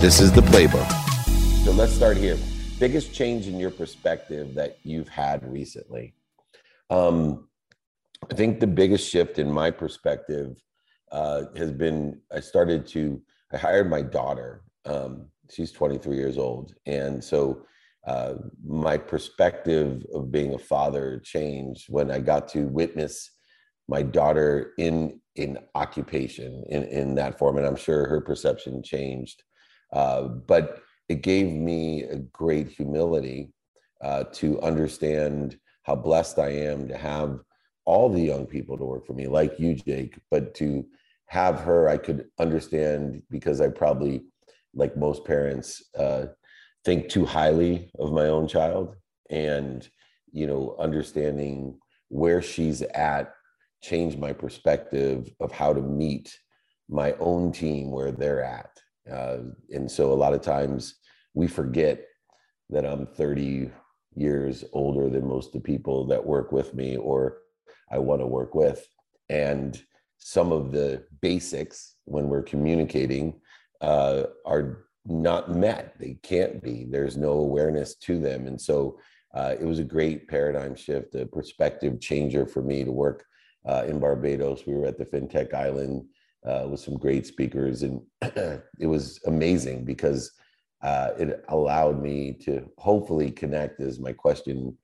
This is the playbook. So let's start here. Biggest change in your perspective that you've had recently? Um, I think the biggest shift in my perspective uh, has been I started to, I hired my daughter. Um, she's 23 years old. And so uh, my perspective of being a father changed when I got to witness my daughter in in occupation in in that form, and I'm sure her perception changed. Uh, but it gave me a great humility uh, to understand how blessed I am to have all the young people to work for me, like you, Jake, but to have her, I could understand because I probably, like most parents, uh, think too highly of my own child and you know understanding where she's at changed my perspective of how to meet my own team where they're at uh, and so a lot of times we forget that i'm 30 years older than most of the people that work with me or i want to work with and some of the basics when we're communicating uh, are not met. They can't be. There's no awareness to them. And so uh, it was a great paradigm shift, a perspective changer for me to work uh, in Barbados. We were at the FinTech Island uh, with some great speakers, and it was amazing because uh, it allowed me to hopefully connect. As my question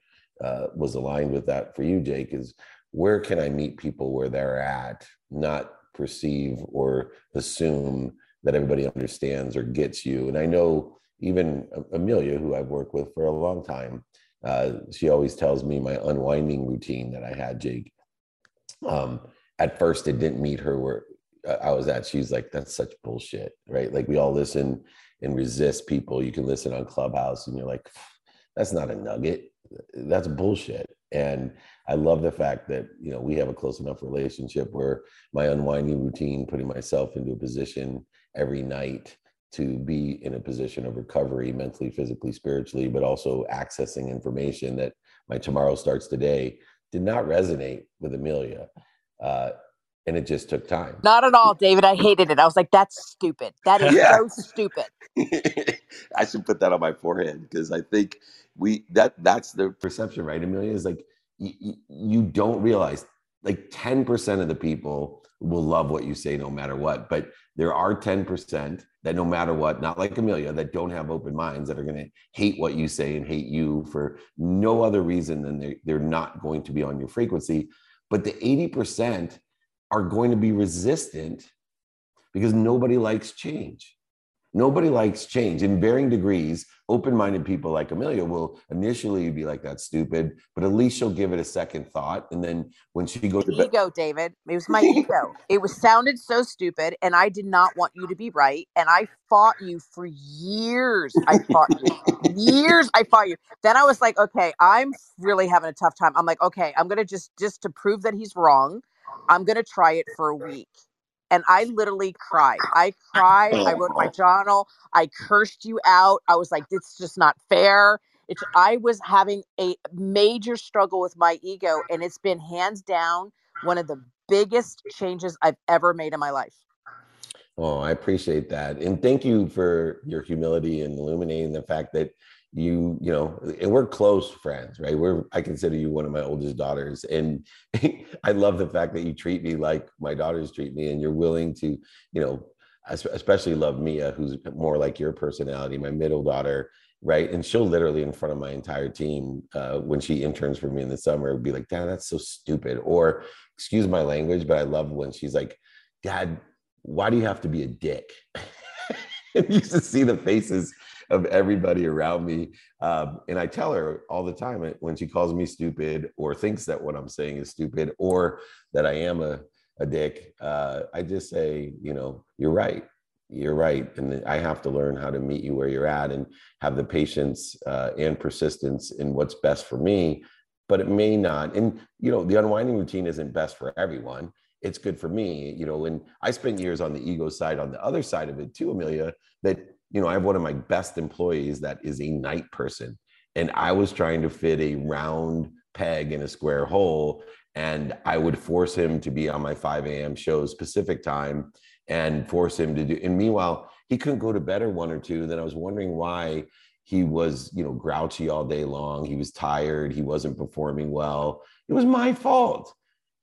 uh, was aligned with that for you, Jake, is where can I meet people where they're at, not perceive or assume that everybody understands or gets you. And I know even Amelia, who I've worked with for a long time, uh, she always tells me my unwinding routine that I had, Jake. Um, at first, it didn't meet her where I was at. She's like, that's such bullshit, right? Like we all listen and resist people. You can listen on Clubhouse and you're like, that's not a nugget. That's bullshit. And I love the fact that, you know, we have a close enough relationship where my unwinding routine, putting myself into a position every night to be in a position of recovery mentally physically spiritually but also accessing information that my tomorrow starts today did not resonate with amelia uh, and it just took time not at all david i hated it i was like that's stupid that is yeah. so stupid i should put that on my forehead because i think we that that's the perception right amelia is like y- you don't realize like 10% of the people will love what you say no matter what. But there are 10% that no matter what, not like Amelia, that don't have open minds that are going to hate what you say and hate you for no other reason than they, they're not going to be on your frequency. But the 80% are going to be resistant because nobody likes change. Nobody likes change in varying degrees. Open minded people like Amelia will initially be like, that's stupid, but at least she'll give it a second thought. And then when she goes to bed- ego, David, it was my ego. It was sounded so stupid, and I did not want you to be right. And I fought you for years. I fought you. years I fought you. Then I was like, okay, I'm really having a tough time. I'm like, okay, I'm gonna just just to prove that he's wrong, I'm gonna try it for a week and I literally cried. I cried. I wrote my oh. journal. I cursed you out. I was like, "It's just not fair." It's. I was having a major struggle with my ego, and it's been hands down one of the biggest changes I've ever made in my life. Oh, I appreciate that, and thank you for your humility and illuminating the fact that you you know and we're close friends right? We're i consider you one of my oldest daughters. And i love the fact that you treat me like my daughters treat me and you're willing to you know especially love mia who's more like your personality my middle daughter right? And she'll literally in front of my entire team uh, when she interns for me in the summer be like dad that's so stupid. Or excuse my language but i love when she's like dad why do you have to be a dick and you just see the faces of everybody around me. Um, and I tell her all the time when she calls me stupid or thinks that what I'm saying is stupid or that I am a, a dick, uh, I just say, you know, you're right. You're right. And I have to learn how to meet you where you're at and have the patience uh, and persistence in what's best for me. But it may not. And, you know, the unwinding routine isn't best for everyone it's good for me you know and i spent years on the ego side on the other side of it too amelia that you know, I have one of my best employees that is a night person. And I was trying to fit a round peg in a square hole. And I would force him to be on my 5 a.m. shows Pacific time and force him to do. And meanwhile, he couldn't go to bed or one or two. Then I was wondering why he was, you know, grouchy all day long. He was tired. He wasn't performing well. It was my fault.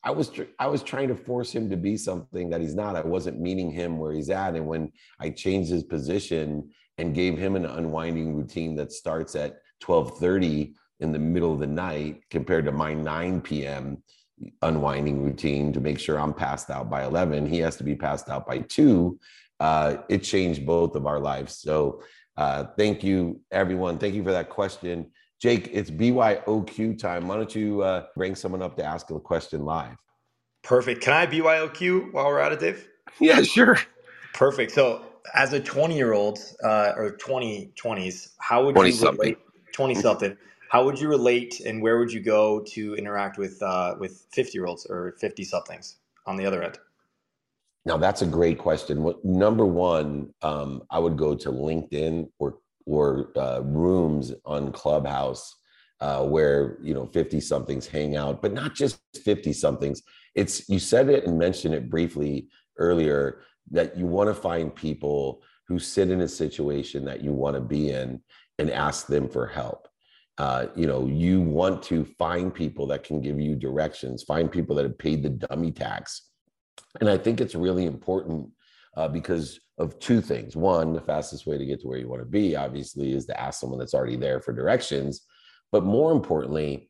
I was tr- I was trying to force him to be something that he's not. I wasn't meeting him where he's at. And when I changed his position and gave him an unwinding routine that starts at 12:30 in the middle of the night compared to my 9 p.m. unwinding routine to make sure I'm passed out by 11, he has to be passed out by 2. Uh, it changed both of our lives. So uh, thank you, everyone. Thank you for that question. Jake, it's BYOQ time. Why don't you uh, bring someone up to ask a question live? Perfect. Can I BYOQ while we're at it, Dave? Yeah, sure. Perfect. So, as a 20 year old uh, or 20 20s, how would 20 you something. relate 20 something? How would you relate and where would you go to interact with uh, with 50 year olds or 50 somethings on the other end? Now that's a great question. What, number one, um, I would go to LinkedIn or or uh, rooms on Clubhouse uh, where you know 50 somethings hang out, but not just 50 somethings. It's you said it and mentioned it briefly earlier that you want to find people who sit in a situation that you want to be in and ask them for help. Uh, you know, you want to find people that can give you directions, find people that have paid the dummy tax. And I think it's really important uh, because of two things. One, the fastest way to get to where you want to be, obviously, is to ask someone that's already there for directions. But more importantly,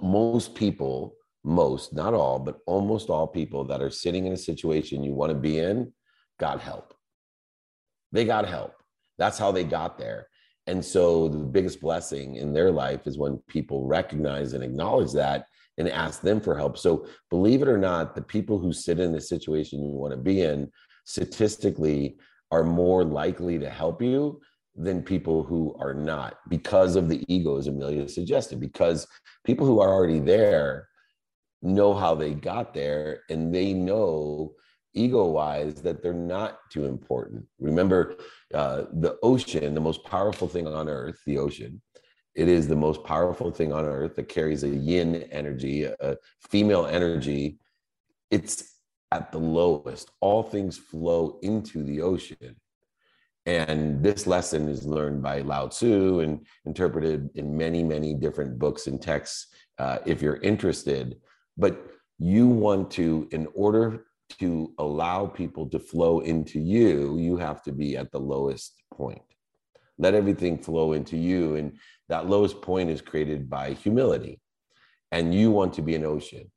most people, most, not all, but almost all people that are sitting in a situation you want to be in got help. They got help. That's how they got there. And so the biggest blessing in their life is when people recognize and acknowledge that and ask them for help. So believe it or not, the people who sit in the situation you want to be in statistically are more likely to help you than people who are not because of the ego, as Amelia suggested, because people who are already there know how they got there and they know ego wise that they're not too important. Remember, uh, the ocean, the most powerful thing on earth, the ocean, it is the most powerful thing on earth that carries a yin energy, a female energy. It's at the lowest. All things flow into the ocean. And this lesson is learned by Lao Tzu and interpreted in many, many different books and texts uh, if you're interested. But you want to, in order to allow people to flow into you, you have to be at the lowest point. Let everything flow into you. And that lowest point is created by humility. And you want to be an ocean.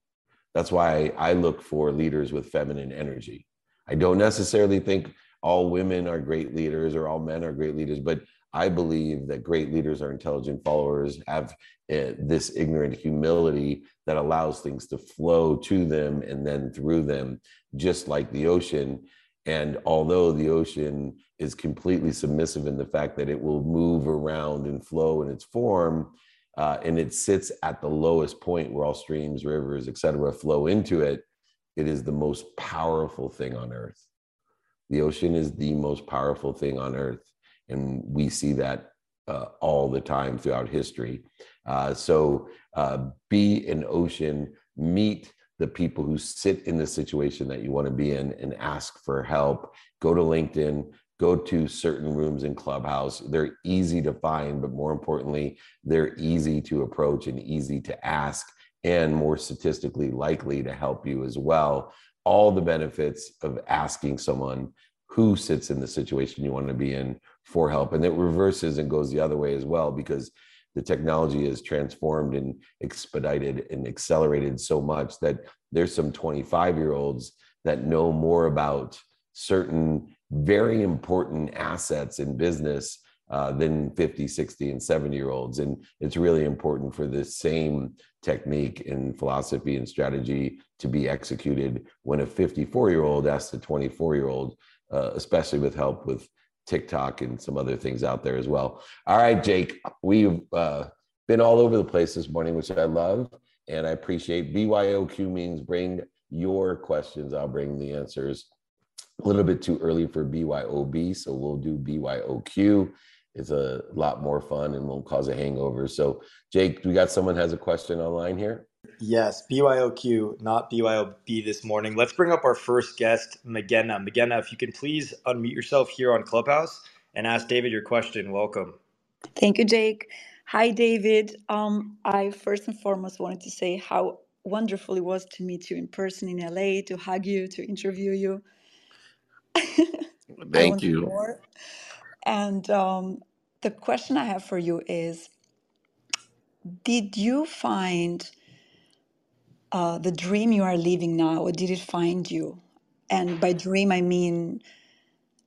That's why I look for leaders with feminine energy. I don't necessarily think all women are great leaders or all men are great leaders, but I believe that great leaders are intelligent followers, have uh, this ignorant humility that allows things to flow to them and then through them, just like the ocean. And although the ocean is completely submissive in the fact that it will move around and flow in its form, uh, and it sits at the lowest point where all streams, rivers, etc., flow into it, it is the most powerful thing on earth. The ocean is the most powerful thing on earth. And we see that uh, all the time throughout history. Uh, so uh, be an ocean, meet the people who sit in the situation that you want to be in and ask for help. Go to LinkedIn, go to certain rooms in Clubhouse. They're easy to find, but more importantly, they're easy to approach and easy to ask, and more statistically likely to help you as well. All the benefits of asking someone who sits in the situation you want to be in for help. And it reverses and goes the other way as well, because the technology is transformed and expedited and accelerated so much that there's some 25 year olds that know more about certain very important assets in business uh, than 50, 60, and 70 year olds. And it's really important for the same technique and philosophy and strategy to be executed when a 54 year old asks a 24 year old, uh, especially with help with TikTok and some other things out there as well. All right, Jake, we've uh, been all over the place this morning, which I love. And I appreciate BYOQ means bring your questions. I'll bring the answers a little bit too early for BYOB, so we'll do BYOQ. It's a lot more fun and won't cause a hangover. So, Jake, we got someone has a question online here. Yes, BYOQ, not BYOB this morning. Let's bring up our first guest, Magena. Magena, if you can please unmute yourself here on Clubhouse and ask David your question. Welcome. Thank you, Jake. Hi, David. Um, I first and foremost wanted to say how wonderful it was to meet you in person in LA, to hug you, to interview you. Thank you. More. And um, the question I have for you is Did you find uh, the dream you are living now, or did it find you? And by dream, I mean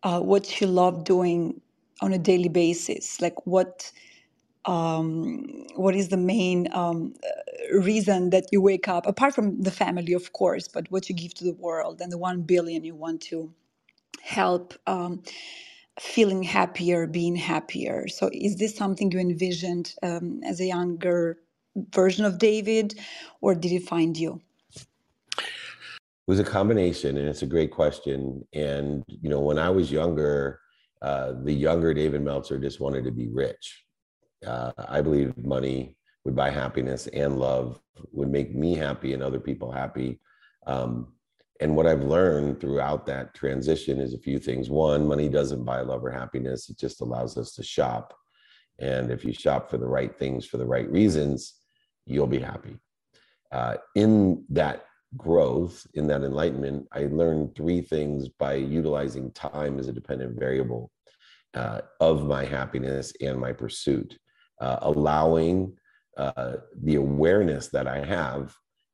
uh, what you love doing on a daily basis. Like what um, what is the main um, uh, reason that you wake up, apart from the family, of course, but what you give to the world and the one billion you want to help um, feeling happier, being happier. So, is this something you envisioned um, as a younger version of David, or did it find you? It was a combination, and it's a great question. And you know, when I was younger, uh, the younger David Meltzer just wanted to be rich. Uh, I believe money would buy happiness and love would make me happy and other people happy. Um, and what I've learned throughout that transition is a few things. One, money doesn't buy love or happiness; it just allows us to shop. And if you shop for the right things for the right reasons, you'll be happy. Uh, in that growth, in that enlightenment, I learned three things by utilizing time as a dependent variable uh, of my happiness and my pursuit, uh, allowing uh, the awareness that I have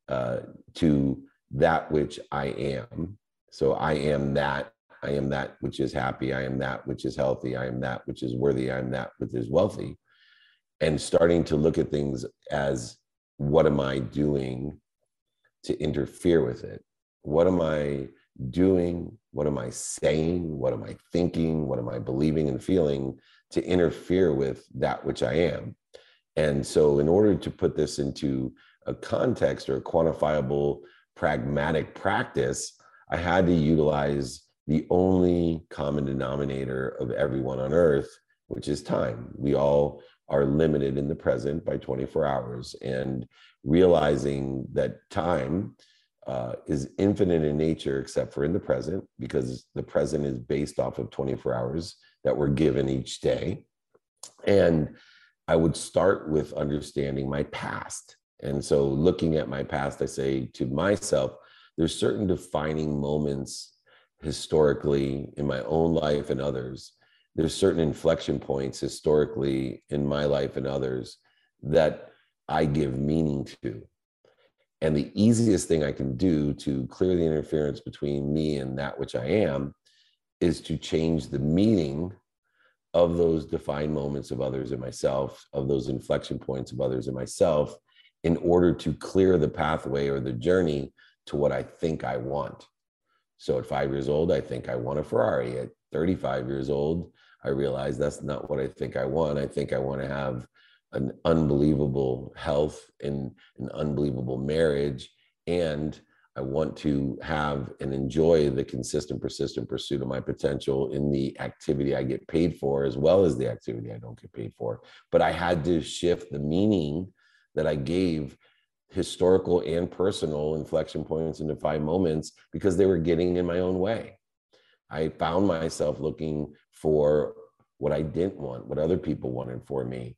uh, to that which I am. So I am that. I am that which is happy. I am that which is healthy. I am that which is worthy. I am that which is wealthy and starting to look at things as what am I doing to interfere with it? What am I doing? What am I saying? What am I thinking? What am I believing and feeling to interfere with that which I am? And so, in order to put this into a context or a quantifiable, pragmatic practice, I had to utilize the only common denominator of everyone on earth, which is time. We all are limited in the present by 24 hours and realizing that time uh, is infinite in nature except for in the present because the present is based off of 24 hours that we're given each day and i would start with understanding my past and so looking at my past i say to myself there's certain defining moments historically in my own life and others there's certain inflection points historically in my life and others that I give meaning to. And the easiest thing I can do to clear the interference between me and that which I am is to change the meaning of those defined moments of others and myself, of those inflection points of others and myself, in order to clear the pathway or the journey to what I think I want. So at five years old, I think I want a Ferrari. At 35 years old, I realize that's not what I think I want. I think I want to have an unbelievable health and an unbelievable marriage. And I want to have and enjoy the consistent, persistent pursuit of my potential in the activity I get paid for, as well as the activity I don't get paid for. But I had to shift the meaning that I gave historical and personal inflection points and defined moments because they were getting in my own way. I found myself looking for what I didn't want, what other people wanted for me.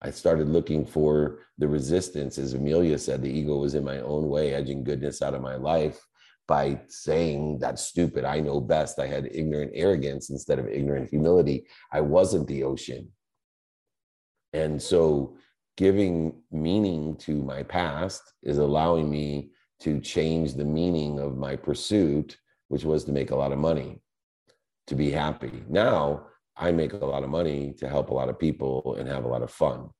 I started looking for the resistance. As Amelia said, the ego was in my own way, edging goodness out of my life by saying, That's stupid. I know best. I had ignorant arrogance instead of ignorant humility. I wasn't the ocean. And so, giving meaning to my past is allowing me to change the meaning of my pursuit which was to make a lot of money, to be happy. Now I make a lot of money to help a lot of people and have a lot of fun.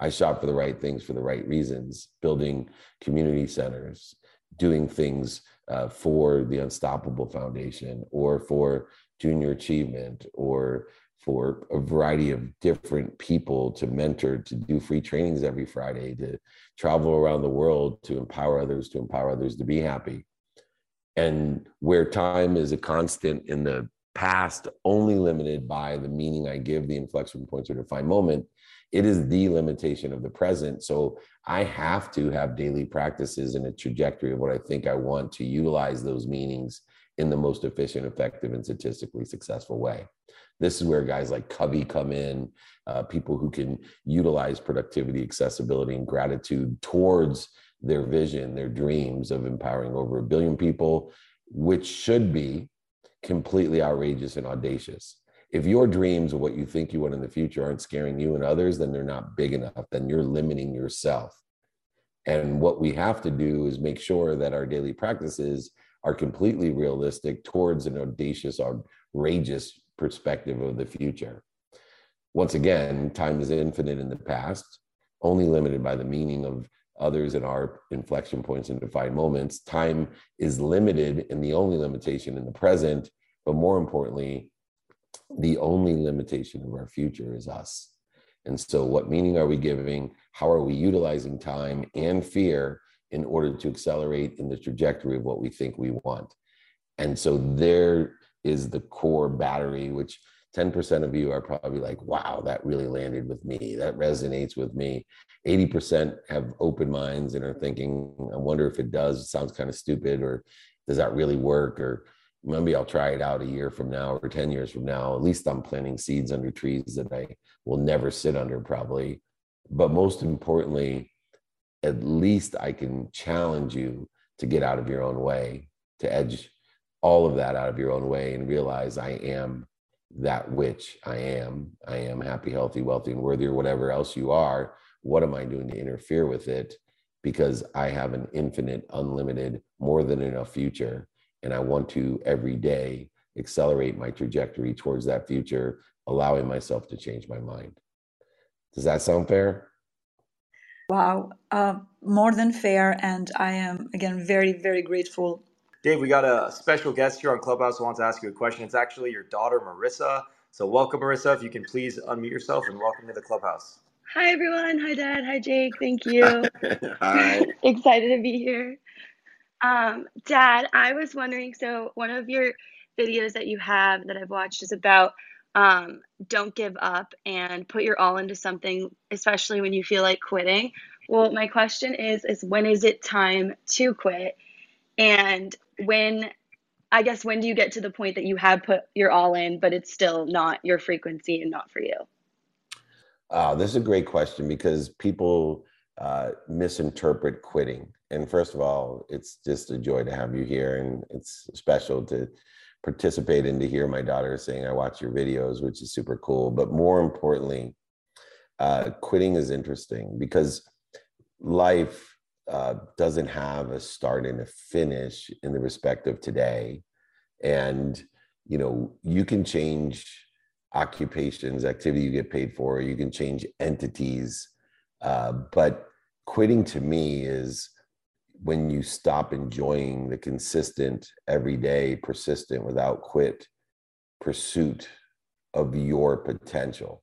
I shop for the right things for the right reasons, building community centers, doing things uh, for the Unstoppable Foundation or for Junior Achievement or for a variety of different people to mentor, to do free trainings every Friday, to travel around the world, to empower others, to empower others to be happy and where time is a constant in the past only limited by the meaning i give the inflection points or defined moment it is the limitation of the present. So I have to have daily practices and a trajectory of what I think I want to utilize those meanings in the most efficient, effective, and statistically successful way. This is where guys like Covey come in, uh, people who can utilize productivity, accessibility, and gratitude towards their vision, their dreams of empowering over a billion people, which should be completely outrageous and audacious. If your dreams of what you think you want in the future aren't scaring you and others, then they're not big enough. Then you're limiting yourself. And what we have to do is make sure that our daily practices are completely realistic towards an audacious, outrageous perspective of the future. Once again, time is infinite in the past, only limited by the meaning of others in our inflection points and defined moments. Time is limited and the only limitation in the present, but more importantly, the only limitation of our future is us. And so, what meaning are we giving? How are we utilizing time and fear in order to accelerate in the trajectory of what we think we want? And so, there is the core battery, which 10% of you are probably like, wow, that really landed with me. That resonates with me. 80% have open minds and are thinking, I wonder if it does. It sounds kind of stupid, or does that really work? Or maybe I'll try it out a year from now or 10 years from now. At least I'm planting seeds under trees that I will never sit under, probably. But most importantly, at least I can challenge you to get out of your own way, to edge all of that out of your own way and realize I am that which I am. I am happy, healthy, wealthy, and worthy, or whatever else you are. What am I doing to interfere with it? Because I have an infinite, unlimited, more than enough future and I want to every day accelerate my trajectory towards that future, allowing myself to change my mind. Does that sound fair? Wow, uh, more than fair. And I am, again, very, very grateful. Dave, we got a special guest here on Clubhouse who wants to ask you a question. It's actually your daughter, Marissa. So, welcome, Marissa. If you can please unmute yourself and welcome to the Clubhouse. Hi, everyone. Hi, Dad. Hi, Jake. Thank you. Hi. Excited to be here. Um, Dad, I was wondering so, one of your videos that you have that I've watched is about um, don't give up and put your all into something, especially when you feel like quitting. Well, my question is, is when is it time to quit? And when, I guess, when do you get to the point that you have put your all in, but it's still not your frequency and not for you? Uh, this is a great question because people uh, misinterpret quitting. And first of all, it's just a joy to have you here, and it's special to participate and to hear my daughter saying, "I watch your videos," which is super cool. But more importantly, uh, quitting is interesting because life uh, doesn't have a start and a finish in the respect of today, and you know you can change occupations, activity you get paid for. You can change entities uh, but quitting to me is when you stop enjoying the consistent, everyday, persistent, without quit pursuit of your potential.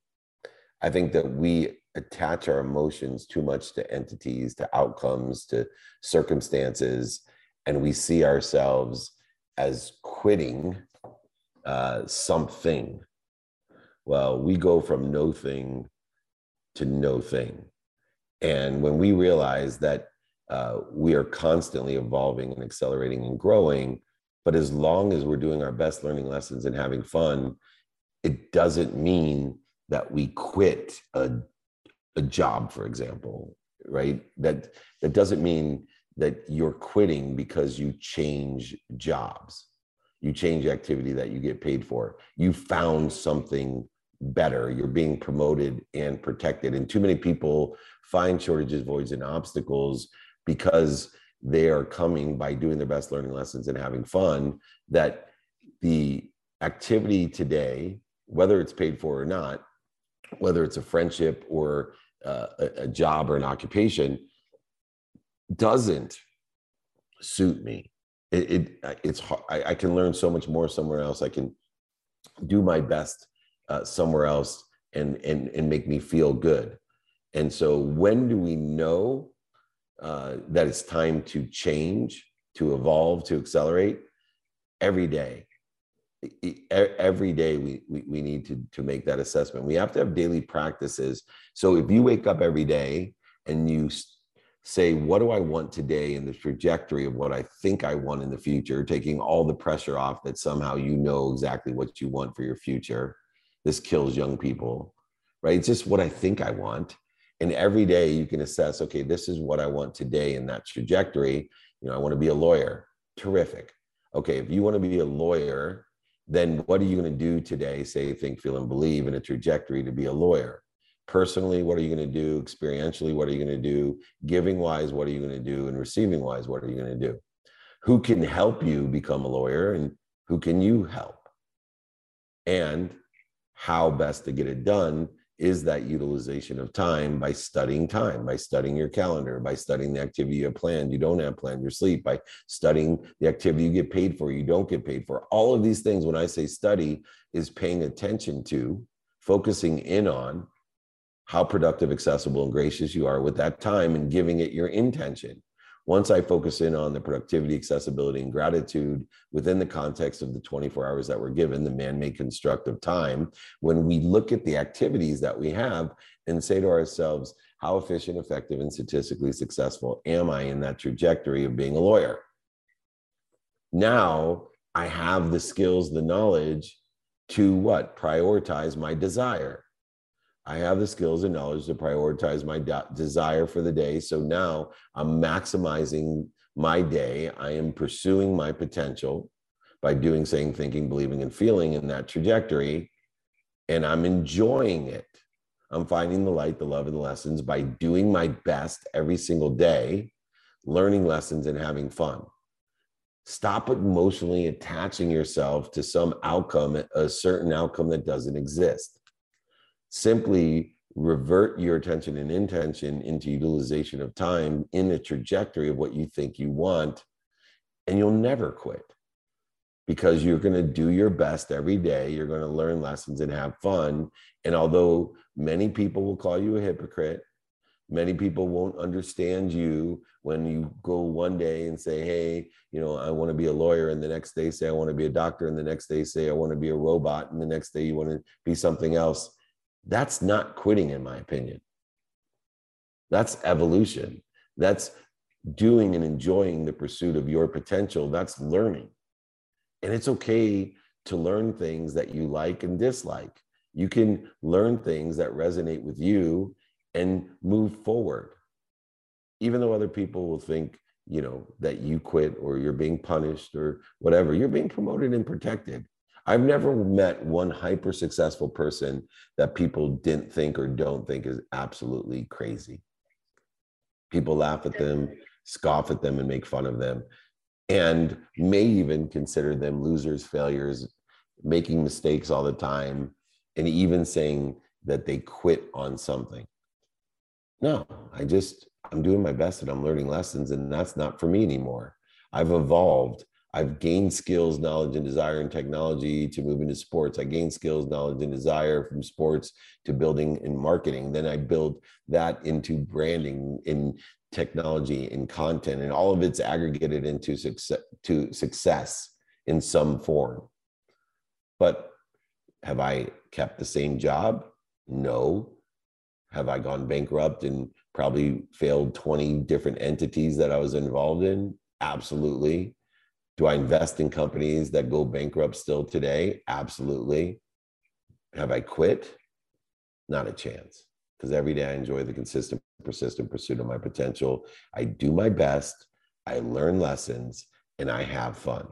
I think that we attach our emotions too much to entities, to outcomes, to circumstances, and we see ourselves as quitting uh, something. Well, we go from no thing to no thing. And when we realize that uh, we are constantly evolving and accelerating and growing, but as long as we're doing our best learning lessons and having fun, it doesn't mean that we quit a, a job, for example, right? That that doesn't mean that you're quitting because you change jobs. You change activity that you get paid for. You found something better. You're being promoted and protected. And too many people find shortages, voids, and obstacles because they are coming by doing their best learning lessons and having fun. That the activity today, whether it's paid for or not, whether it's a friendship or uh, a, a job or an occupation, doesn't suit me. It, it it's I, I, can learn so much more somewhere else. I can do my best uh, somewhere else and and and make me feel good. And so, when do we know uh, that it's time to change, to evolve, to accelerate? Every day. every day we, we, we need to, to make that assessment. We have to have daily practices. So if you wake up every day and you say, what do I want today in the trajectory of what I think I want in the future, taking all the pressure off that somehow you know exactly what you want for your future. This kills young people, right? It's just what I think I want. And every day you can assess, okay, this is what I want today in that trajectory. You know, I want to be a lawyer. Terrific. Okay, if you want to be a lawyer, then what are you going to do today? Say, think, feel, and believe in a trajectory to be a lawyer personally what are you going to do experientially what are you going to do giving wise what are you going to do and receiving wise what are you going to do who can help you become a lawyer and who can you help and how best to get it done is that utilization of time by studying time, by studying your calendar, by studying the activity you have planned, you don't have planned, your sleep, by studying the activity you get paid for, you don't get paid for. All of these things, when I say study, is paying attention to, focusing in on, how productive, accessible, and gracious you are with that time and giving it your intention. Once I focus in on the productivity, accessibility, and gratitude within the context of the 24 hours that we're given, the man made construct of time, when we look at the activities that we have and say to ourselves, how efficient, effective, and statistically successful am I in that trajectory of being a lawyer? Now I have the skills, the knowledge to what? Prioritize my desire I have the skills and knowledge to prioritize my de- desire for the day. So now I'm maximizing my day. I am pursuing my potential by doing, saying, thinking, believing, and feeling in that trajectory. And I'm enjoying it. I'm finding the light, the love, and the lessons by doing my best every single day, learning lessons and having fun. Stop emotionally attaching yourself to some outcome, a certain outcome that doesn't exist simply revert your attention and intention into utilization of time in the trajectory of what you think you want, and you'll never quit because you're going to do your best every day. You're going to learn lessons and have fun. And although many people will call you a hypocrite, many people won't understand you when you go one day and say, Hey, you know, I want to be a lawyer. And the next day say, I want to be a doctor. And the next day say, I want to be a robot. And the next day you want to be something else that's not quitting, in my opinion. That's evolution. That's doing and enjoying the pursuit of your potential. That's learning. And it's okay to learn things that you like and dislike. You can learn things that resonate with you and move forward. Even though other people will think, you know, that you quit or you're being punished or whatever, you're being promoted and protected. I've never met one hyper successful person that people didn't think or don't think is absolutely crazy. People laugh at them, scoff at them, and make fun of them, and may even consider them losers, failures, making mistakes all the time, and even saying that they quit on something. No, I just, I'm doing my best and I'm learning lessons, and that's not for me anymore. I've evolved I've gained skills, knowledge, and desire in technology to move into sports. I gained skills, knowledge, and desire from sports to building and marketing. Then I build that into branding in technology and content, and all of it's aggregated into success to success in some form. But have I kept the same job? No. Have I gone bankrupt and probably failed 20 different entities that I was involved in? Absolutely do I invest in companies that go bankrupt still today? Absolutely. Have I quit? Not a chance. Because every day I enjoy the consistent, persistent pursuit of my potential. I do my best, I learn lessons, and I have fun.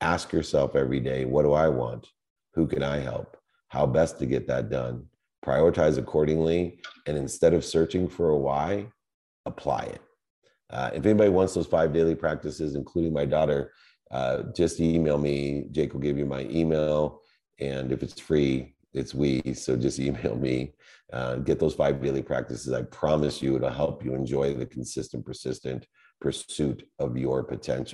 Ask yourself every day what do I want? Who can I help? How best to get that done? Prioritize accordingly. And instead of searching for a why, apply it. Uh, if anybody wants those five daily practices, including my daughter, uh, just email me. Jake will give you my email. And if it's free, it's we. So just email me. Uh, get those five daily practices. I promise you it'll help you enjoy the consistent, persistent pursuit of your potential.